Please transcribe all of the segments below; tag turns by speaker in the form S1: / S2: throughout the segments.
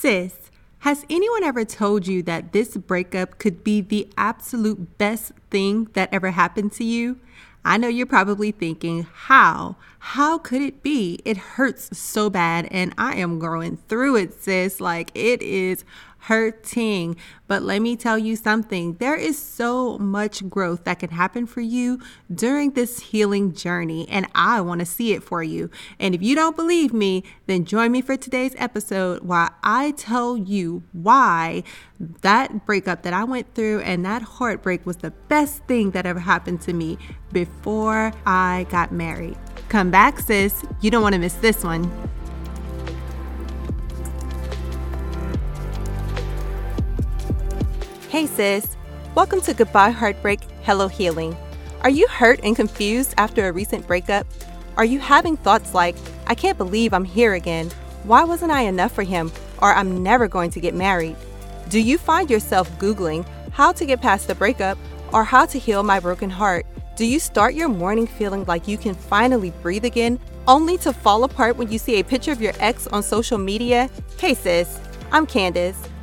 S1: Sis, has anyone ever told you that this breakup could be the absolute best thing that ever happened to you? I know you're probably thinking, how? How could it be? It hurts so bad, and I am growing through it, sis. Like, it is hurting. But let me tell you something there is so much growth that can happen for you during this healing journey, and I want to see it for you. And if you don't believe me, then join me for today's episode while I tell you why that breakup that I went through and that heartbreak was the best thing that ever happened to me before I got married. Come back, sis. You don't want to miss this one. Hey, sis. Welcome to Goodbye Heartbreak, Hello Healing. Are you hurt and confused after a recent breakup? Are you having thoughts like, I can't believe I'm here again? Why wasn't I enough for him? Or I'm never going to get married? Do you find yourself Googling how to get past the breakup or how to heal my broken heart? Do you start your morning feeling like you can finally breathe again, only to fall apart when you see a picture of your ex on social media? Hey sis, I'm Candace.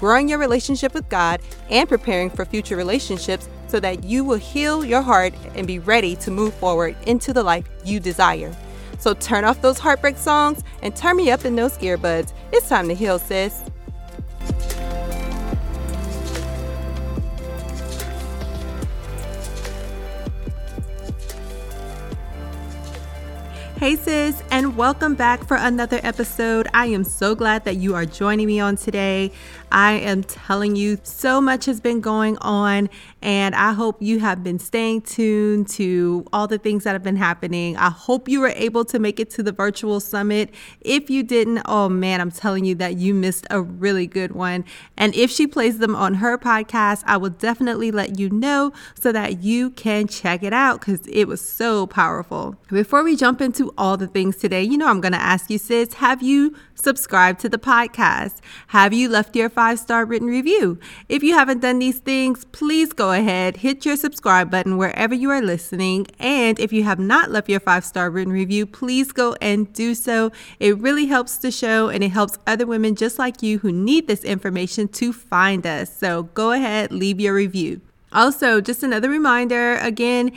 S1: growing your relationship with God, and preparing for future relationships so that you will heal your heart and be ready to move forward into the life you desire. So turn off those heartbreak songs and turn me up in those earbuds. It's time to heal, sis. Hey, sis, and welcome back for another episode. I am so glad that you are joining me on today. I am telling you, so much has been going on, and I hope you have been staying tuned to all the things that have been happening. I hope you were able to make it to the virtual summit. If you didn't, oh man, I'm telling you that you missed a really good one. And if she plays them on her podcast, I will definitely let you know so that you can check it out because it was so powerful. Before we jump into all the things today, you know, I'm going to ask you, sis, have you subscribed to the podcast? Have you left your five star written review? If you haven't done these things, please go ahead, hit your subscribe button wherever you are listening. And if you have not left your five star written review, please go and do so. It really helps the show and it helps other women just like you who need this information to find us. So go ahead, leave your review. Also, just another reminder again,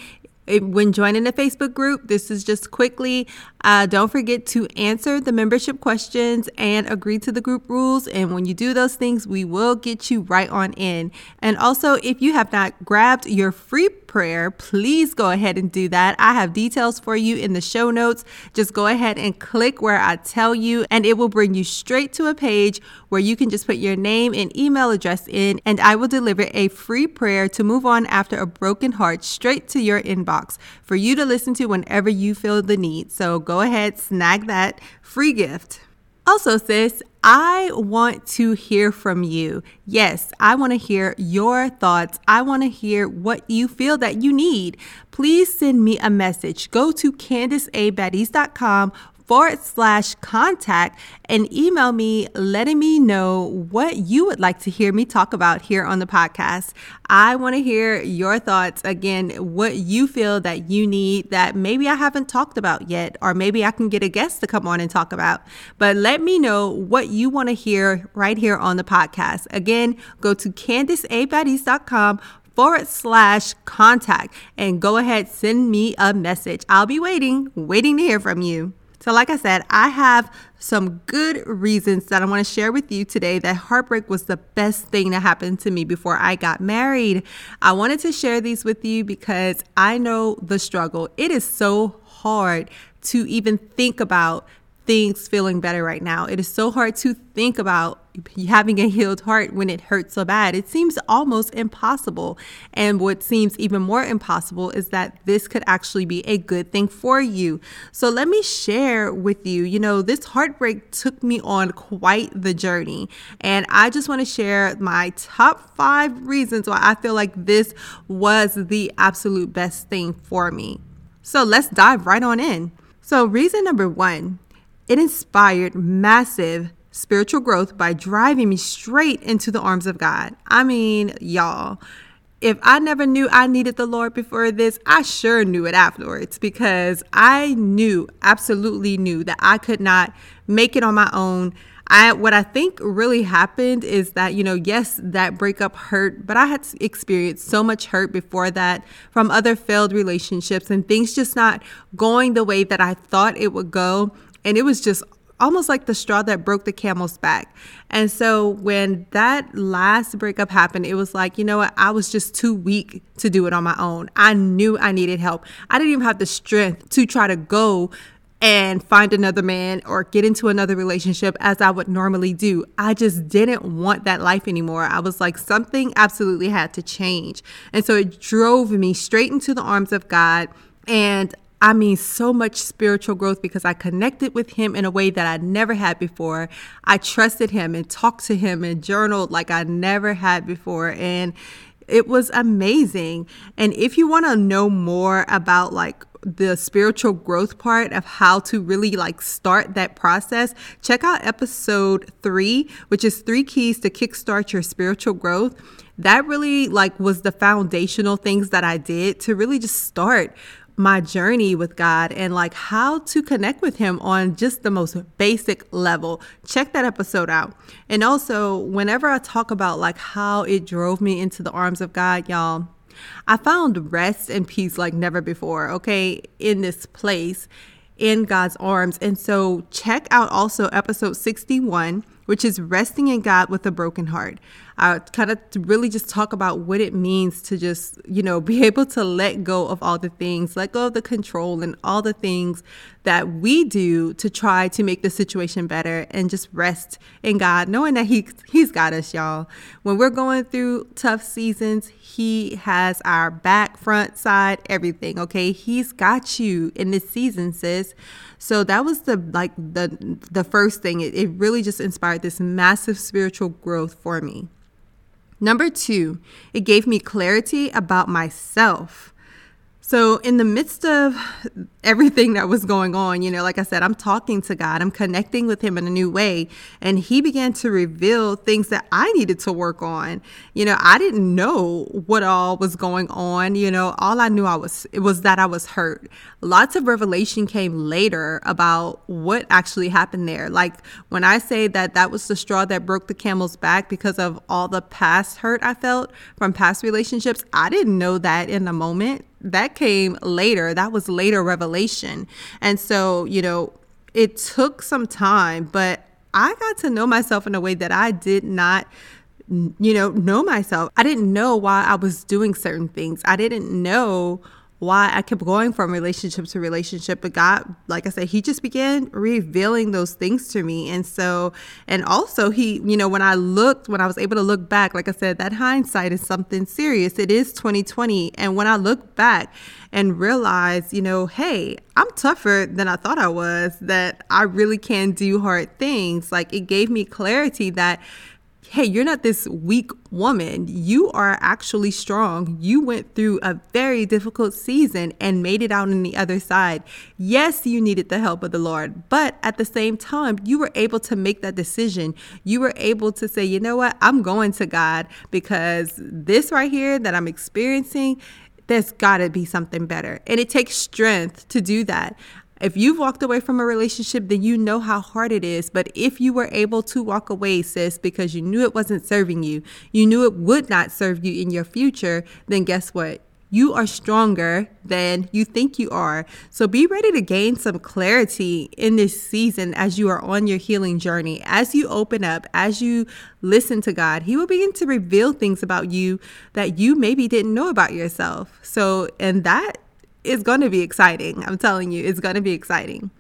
S1: when joining a Facebook group, this is just quickly. Uh, don't forget to answer the membership questions and agree to the group rules. And when you do those things, we will get you right on in. And also, if you have not grabbed your free prayer, please go ahead and do that. I have details for you in the show notes. Just go ahead and click where I tell you, and it will bring you straight to a page where you can just put your name and email address in, and I will deliver a free prayer to move on after a broken heart straight to your inbox for you to listen to whenever you feel the need. So go ahead, snag that free gift. Also, sis, I want to hear from you. Yes, I want to hear your thoughts. I want to hear what you feel that you need. Please send me a message. Go to candiceabaddies.com forward slash contact and email me letting me know what you would like to hear me talk about here on the podcast. I want to hear your thoughts again, what you feel that you need that maybe I haven't talked about yet, or maybe I can get a guest to come on and talk about. But let me know what you want to hear right here on the podcast. Again, go to candiceabaddies.com forward slash contact and go ahead, send me a message. I'll be waiting, waiting to hear from you. So, like I said, I have some good reasons that I want to share with you today that heartbreak was the best thing that happened to me before I got married. I wanted to share these with you because I know the struggle. It is so hard to even think about things feeling better right now. It is so hard to think about having a healed heart when it hurts so bad. It seems almost impossible. And what seems even more impossible is that this could actually be a good thing for you. So let me share with you, you know, this heartbreak took me on quite the journey. And I just want to share my top five reasons why I feel like this was the absolute best thing for me. So let's dive right on in. So, reason number one, it inspired massive spiritual growth by driving me straight into the arms of God. I mean, y'all, if I never knew I needed the Lord before this, I sure knew it afterwards because I knew, absolutely knew that I could not make it on my own. I what I think really happened is that you know yes that breakup hurt but I had experienced so much hurt before that from other failed relationships and things just not going the way that I thought it would go and it was just almost like the straw that broke the camel's back. And so when that last breakup happened, it was like, you know what? I was just too weak to do it on my own. I knew I needed help. I didn't even have the strength to try to go and find another man or get into another relationship as I would normally do. I just didn't want that life anymore. I was like, something absolutely had to change. And so it drove me straight into the arms of God. And I mean, so much spiritual growth because I connected with him in a way that I never had before. I trusted him and talked to him and journaled like I never had before. And it was amazing. And if you want to know more about like the spiritual growth part of how to really like start that process, check out episode three, which is three keys to kickstart your spiritual growth. That really like was the foundational things that I did to really just start my journey with God and like how to connect with Him on just the most basic level. Check that episode out. And also, whenever I talk about like how it drove me into the arms of God, y'all, I found rest and peace like never before, okay, in this place in God's arms. And so, check out also episode 61 which is resting in God with a broken heart. I kind of really just talk about what it means to just, you know, be able to let go of all the things, let go of the control and all the things that we do to try to make the situation better and just rest in God, knowing that he, He's got us, y'all. When we're going through tough seasons, He has our back, front, side, everything, okay? He's got you in this season, sis. So that was the like the the first thing. It, it really just inspired this massive spiritual growth for me. Number two, it gave me clarity about myself. So, in the midst of everything that was going on, you know, like I said, I'm talking to God, I'm connecting with Him in a new way. And He began to reveal things that I needed to work on. You know, I didn't know what all was going on. You know, all I knew I was, it was that I was hurt. Lots of revelation came later about what actually happened there. Like when I say that that was the straw that broke the camel's back because of all the past hurt I felt from past relationships, I didn't know that in the moment that came later. That was later revelation. And so, you know, it took some time, but I got to know myself in a way that I did not you know know myself. I didn't know why I was doing certain things. I didn't know why I kept going from relationship to relationship. But God, like I said, He just began revealing those things to me. And so, and also, He, you know, when I looked, when I was able to look back, like I said, that hindsight is something serious. It is 2020. And when I look back and realize, you know, hey, I'm tougher than I thought I was, that I really can do hard things, like it gave me clarity that hey, you're not this weak woman. You are actually strong. You went through a very difficult season and made it out on the other side. Yes, you needed the help of the Lord, but at the same time, you were able to make that decision. You were able to say, you know what? I'm going to God because this right here that I'm experiencing there's got to be something better. And it takes strength to do that. If you've walked away from a relationship, then you know how hard it is. But if you were able to walk away, sis, because you knew it wasn't serving you, you knew it would not serve you in your future, then guess what? You are stronger than you think you are. So be ready to gain some clarity in this season as you are on your healing journey. As you open up, as you listen to God, He will begin to reveal things about you that you maybe didn't know about yourself. So, and that it's going to be exciting. I'm telling you, it's going to be exciting.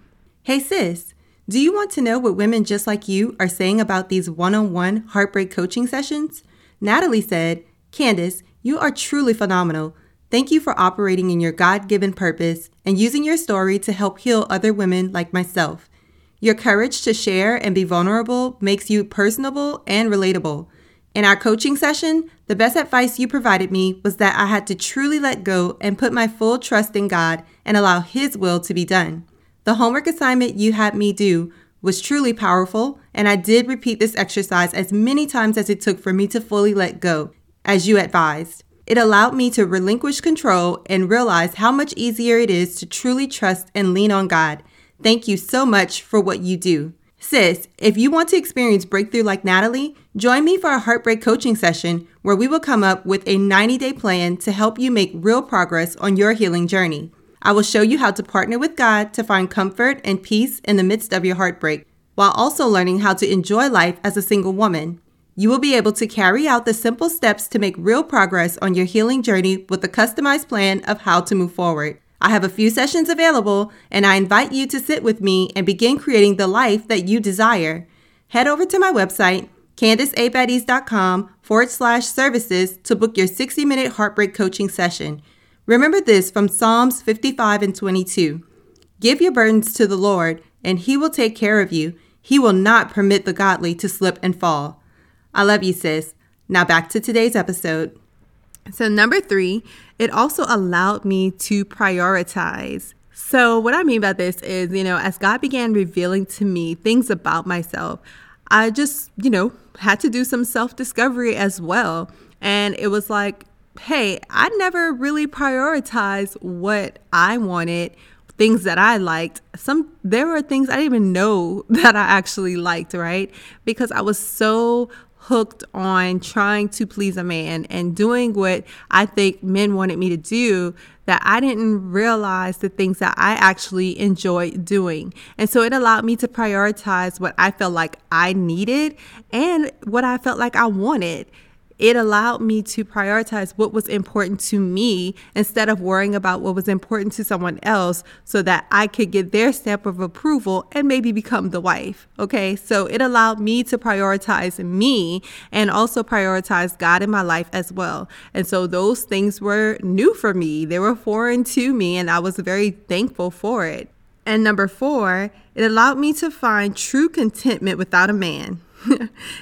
S1: Hey, sis, Do you want to know what women just like you are saying about these one on one heartbreak coaching sessions? Natalie said, Candace, you are truly phenomenal. Thank you for operating in your God given purpose and using your story to help heal other women like myself. Your courage to share and be vulnerable makes you personable and relatable. In our coaching session, the best advice you provided me was that I had to truly let go and put my full trust in God and allow His will to be done. The homework assignment you had me do was truly powerful, and I did repeat this exercise as many times as it took for me to fully let go, as you advised. It allowed me to relinquish control and realize how much easier it is to truly trust and lean on God. Thank you so much for what you do. Sis, if you want to experience breakthrough like Natalie, join me for a heartbreak coaching session where we will come up with a 90 day plan to help you make real progress on your healing journey. I will show you how to partner with God to find comfort and peace in the midst of your heartbreak, while also learning how to enjoy life as a single woman. You will be able to carry out the simple steps to make real progress on your healing journey with a customized plan of how to move forward. I have a few sessions available, and I invite you to sit with me and begin creating the life that you desire. Head over to my website, candiceabaddies.com forward slash services to book your 60 minute heartbreak coaching session. Remember this from Psalms 55 and 22 Give your burdens to the Lord, and he will take care of you. He will not permit the godly to slip and fall. I love you, sis. Now back to today's episode. So, number three, it also allowed me to prioritize. So, what I mean by this is, you know, as God began revealing to me things about myself, I just, you know, had to do some self discovery as well. And it was like, hey, I never really prioritized what I wanted, things that I liked. Some there were things I didn't even know that I actually liked, right? Because I was so hooked on trying to please a man and doing what I think men wanted me to do that I didn't realize the things that I actually enjoy doing. And so it allowed me to prioritize what I felt like I needed and what I felt like I wanted it allowed me to prioritize what was important to me instead of worrying about what was important to someone else so that I could get their stamp of approval and maybe become the wife. Okay. So it allowed me to prioritize me and also prioritize God in my life as well. And so those things were new for me, they were foreign to me, and I was very thankful for it. And number four, it allowed me to find true contentment without a man.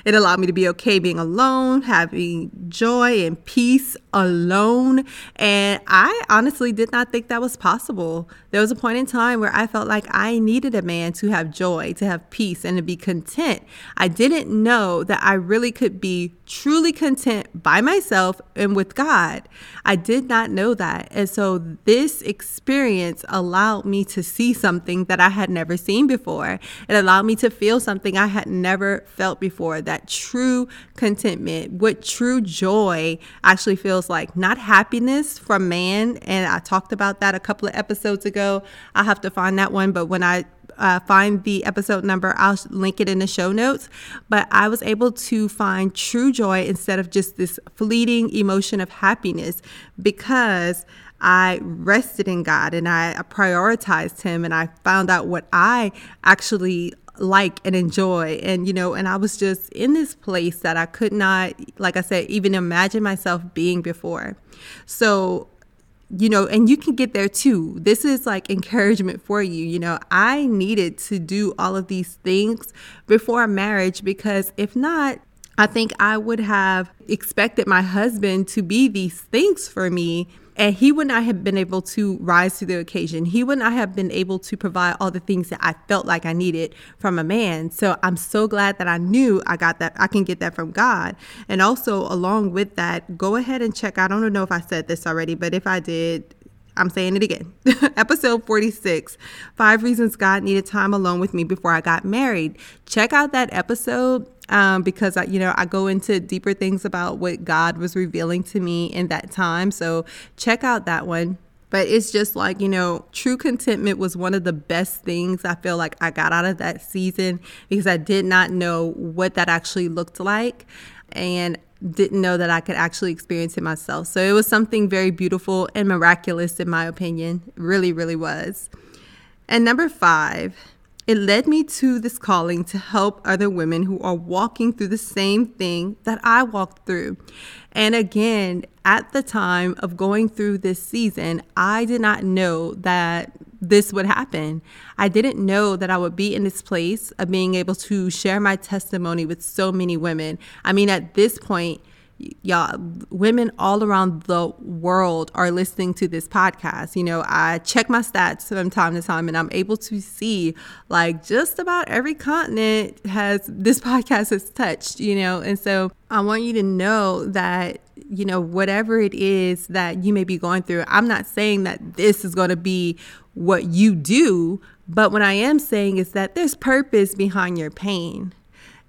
S1: It allowed me to be okay being alone, having joy and peace alone. And I honestly did not think that was possible. There was a point in time where I felt like I needed a man to have joy, to have peace, and to be content. I didn't know that I really could be truly content by myself and with God. I did not know that. And so this experience allowed me to see something that I had never seen before. It allowed me to feel something I had never felt before that true contentment, what true joy actually feels like not happiness from man. And I talked about that a couple of episodes ago. I have to find that one, but when I uh, find the episode number, I'll link it in the show notes. But I was able to find true joy instead of just this fleeting emotion of happiness because I rested in God and I prioritized Him and I found out what I actually like and enjoy. And you know and i was just in this place that i could not like i said even imagine myself being before. So you know and you can get there too. This is like encouragement for you you know. I needed to do all of these things before marriage because if not i think i would have expected my husband to be these things for me and he would not have been able to rise to the occasion. He would not have been able to provide all the things that I felt like I needed from a man. So I'm so glad that I knew I got that, I can get that from God. And also, along with that, go ahead and check. I don't know if I said this already, but if I did, I'm saying it again. Episode 46 Five Reasons God Needed Time Alone with Me Before I Got Married. Check out that episode um, because I, you know I go into deeper things about what God was revealing to me in that time. So check out that one. But it's just like, you know, true contentment was one of the best things I feel like I got out of that season because I did not know what that actually looked like. And didn't know that I could actually experience it myself. So it was something very beautiful and miraculous, in my opinion. It really, really was. And number five, it led me to this calling to help other women who are walking through the same thing that I walked through. And again, at the time of going through this season, I did not know that this would happen. I didn't know that I would be in this place of being able to share my testimony with so many women. I mean, at this point, y'all women all around the world are listening to this podcast. You know i check my stats from time to time and i'm able to see like just about every continent has this podcast has touched you know? And so i want you to know that you know whatever it is that you may be going through i'm not saying that this is going to be what you do but what i am saying is that there's purpose behind your pain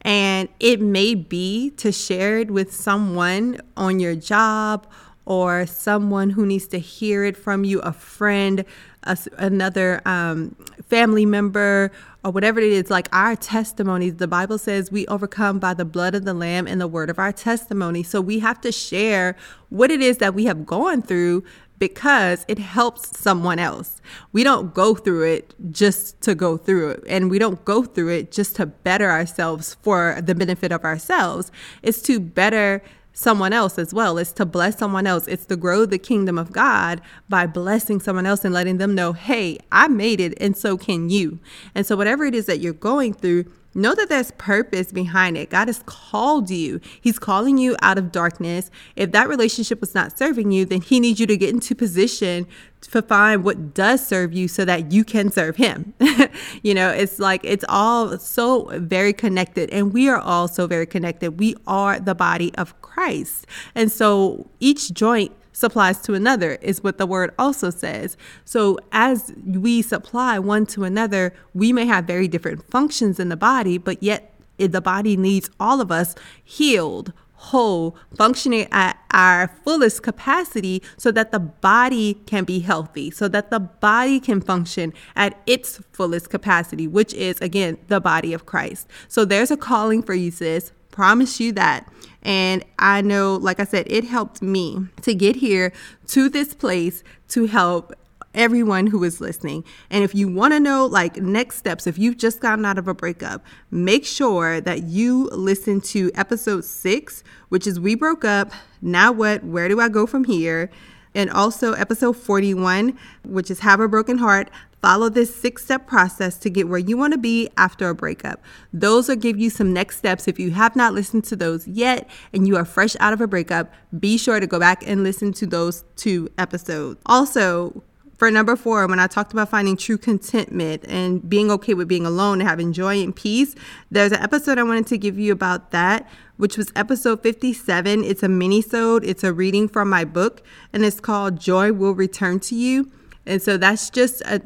S1: and it may be to share it with someone on your job or someone who needs to hear it from you, a friend, a, another um, family member, or whatever it is. Like our testimonies, the Bible says we overcome by the blood of the Lamb and the word of our testimony. So we have to share what it is that we have gone through because it helps someone else. We don't go through it just to go through it, and we don't go through it just to better ourselves for the benefit of ourselves. It's to better someone else as well. It's to bless someone else. It's to grow the kingdom of God by blessing someone else and letting them know, hey, I made it, and so can you. And so, whatever it is that you're going through, Know that there's purpose behind it. God has called you. He's calling you out of darkness. If that relationship was not serving you, then He needs you to get into position to find what does serve you so that you can serve Him. you know, it's like it's all so very connected, and we are all so very connected. We are the body of Christ. And so each joint supplies to another, is what the word also says. So, as we supply one to another, we may have very different functions in the body, but yet the body needs all of us healed, whole, functioning at our fullest capacity so that the body can be healthy, so that the body can function at its fullest capacity, which is, again, the body of Christ. So there's a calling for you, sis. Promise you that. And I know, like I said, it helped me to get here to this place to help everyone who is listening. And if you want to know like next steps, if you've just gotten out of a breakup, make sure that you listen to episode six, which is We Broke Up. Now what? Where do I go from here? And also episode 41, which is Have a Broken Heart. Follow this six step process to get where you want to be after a breakup. Those will give you some next steps. If you have not listened to those yet and you are fresh out of a breakup, be sure to go back and listen to those two episodes. Also, for number four, when I talked about finding true contentment and being okay with being alone and having joy and peace, there's an episode I wanted to give you about that, which was episode 57. It's a mini-sode. It's a reading from my book, and it's called Joy Will Return to You. And so that's just a,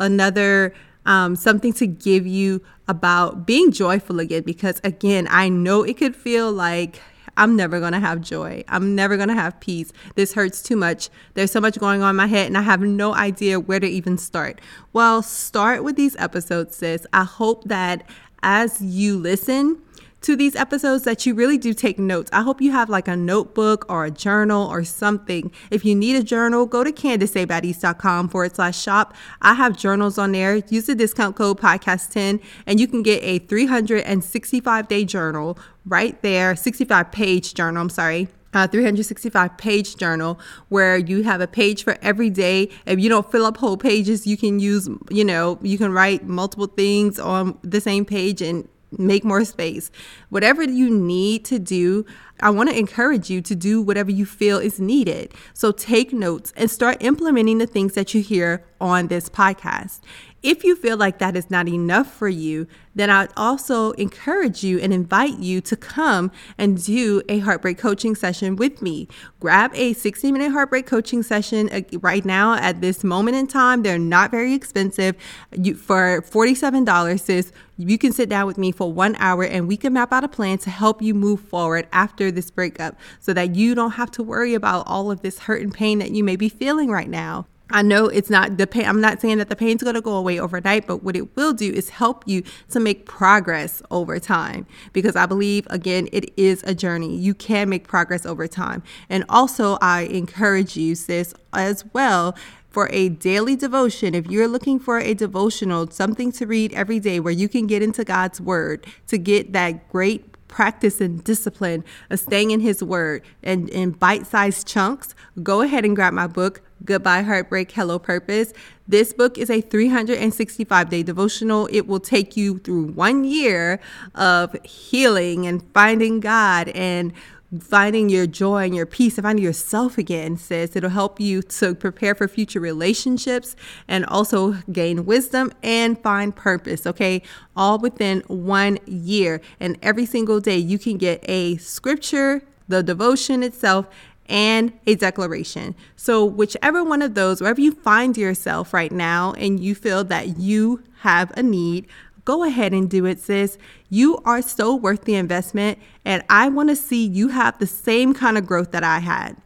S1: another um, something to give you about being joyful again. Because again, I know it could feel like I'm never going to have joy. I'm never going to have peace. This hurts too much. There's so much going on in my head, and I have no idea where to even start. Well, start with these episodes, sis. I hope that as you listen, to these episodes that you really do take notes. I hope you have like a notebook or a journal or something. If you need a journal, go to candiceabaddies.com forward slash shop. I have journals on there. Use the discount code podcast10 and you can get a 365 day journal right there, 65 page journal, I'm sorry. Uh, 365 page journal where you have a page for every day. If you don't fill up whole pages, you can use, you know, you can write multiple things on the same page and make more space. Whatever you need to do, I want to encourage you to do whatever you feel is needed. So take notes and start implementing the things that you hear on this podcast. If you feel like that is not enough for you, then I'd also encourage you and invite you to come and do a heartbreak coaching session with me. Grab a 60 minute heartbreak coaching session uh, right now at this moment in time. They're not very expensive. You, for $47, sis, you can sit down with me for one hour and we can map out a plan to help you move forward after this breakup so that you don't have to worry about all of this hurt and pain that you may be feeling right now. I know it's not the pain. I'm not saying that the pain's going to go away overnight, but what it will do is help you to make progress over time. Because I believe, again, it is a journey. You can make progress over time. And also, I encourage you, sis, as well for a daily devotion, if you're looking for a devotional, something to read every day where you can get into God's word to get that great practice and discipline of staying in His Word and in bite sized chunks, go ahead and grab my book, Goodbye Heartbreak, Hello Purpose. This book is a 365 day devotional. It will take you through one year of healing and finding God and finding your joy and your peace and finding yourself again, says It'll help you to prepare for future relationships and also gain wisdom and find purpose, okay? All within one year. And every single day, you can get a scripture, the devotion itself, and a declaration. So, whichever one of those, wherever you find yourself right now and you feel that you have a need, go ahead and do it, sis. You are so worth the investment, and I want to see you have the same kind of growth that I had.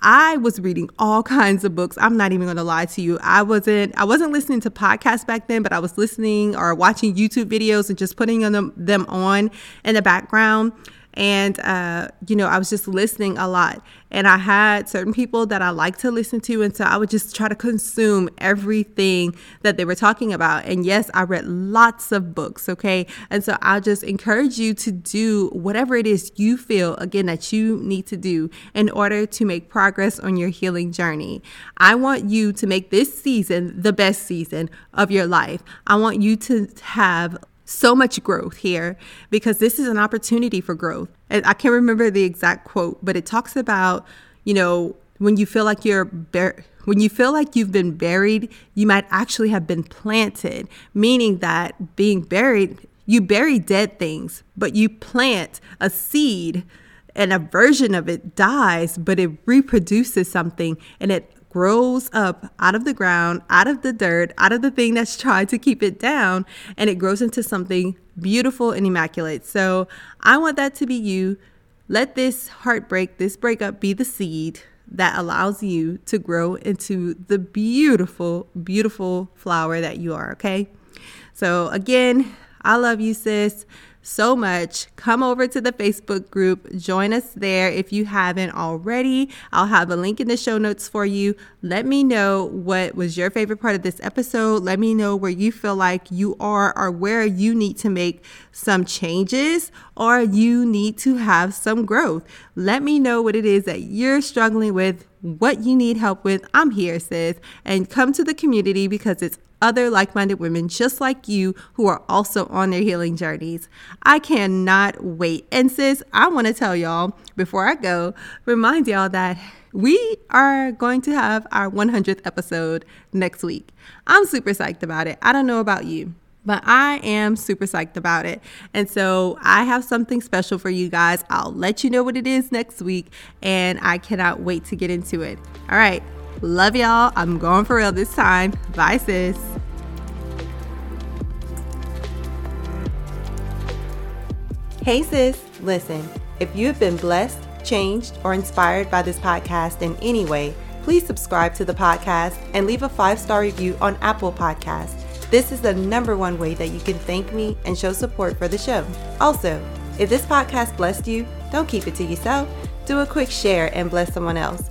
S1: I was reading all kinds of books. I'm not even going to lie to you. I wasn't I wasn't listening to podcasts back then, but I was listening or watching YouTube videos and just putting them, them on in the background and uh, you know i was just listening a lot. And i had certain people that i like to listen to. And so i would just try to consume everything that they were talking about. And yes i read lots of books okay? And so i'll just encourage you to do whatever it is you feel again that you need to do in order to make progress on your healing journey. I want you to make this season the best season of your life. I want you to have so much growth here because this is an opportunity for growth. And I can't remember the exact quote, but it talks about, you know, when you feel like you're bur- when you feel like you've been buried, you might actually have been planted, meaning that being buried, you bury dead things, but you plant a seed and a version of it dies, but it reproduces something and it grows up out of the ground, out of the dirt, out of the thing that's tried to keep it down, and it grows into something beautiful and immaculate. So I want that to be you. Let this heartbreak, this breakup be the seed that allows you to grow into the beautiful, beautiful flower that you are, okay? So again, I love you, sis so much. Come over to the Facebook group, join us there if you haven't already. I'll have a link in the show notes for you. Let me know what was your favorite part of this episode. Let me know where you feel like you are or where you need to make some changes or you need to have some growth. Let me know what it is that you're struggling with, what you need help with. I'm here, sis. And come to the community because it's other like minded women just like you who are also on their healing journeys. I cannot wait. And sis, I want to tell y'all before I go, remind y'all that we are going to have our 100th episode next week. I'm super psyched about it. I don't know about you. But I am super psyched about it. And so I have something special for you guys. I'll let you know what it is next week. And I cannot wait to get into it. All right. Love y'all. I'm going for real this time. Bye, sis. Hey, sis. Listen, if you have been blessed, changed, or inspired by this podcast in any way, please subscribe to the podcast and leave a five star review on Apple Podcasts. This is the number one way that you can thank me and show support for the show. Also, if this podcast blessed you, don't keep it to yourself. Do a quick share and bless someone else.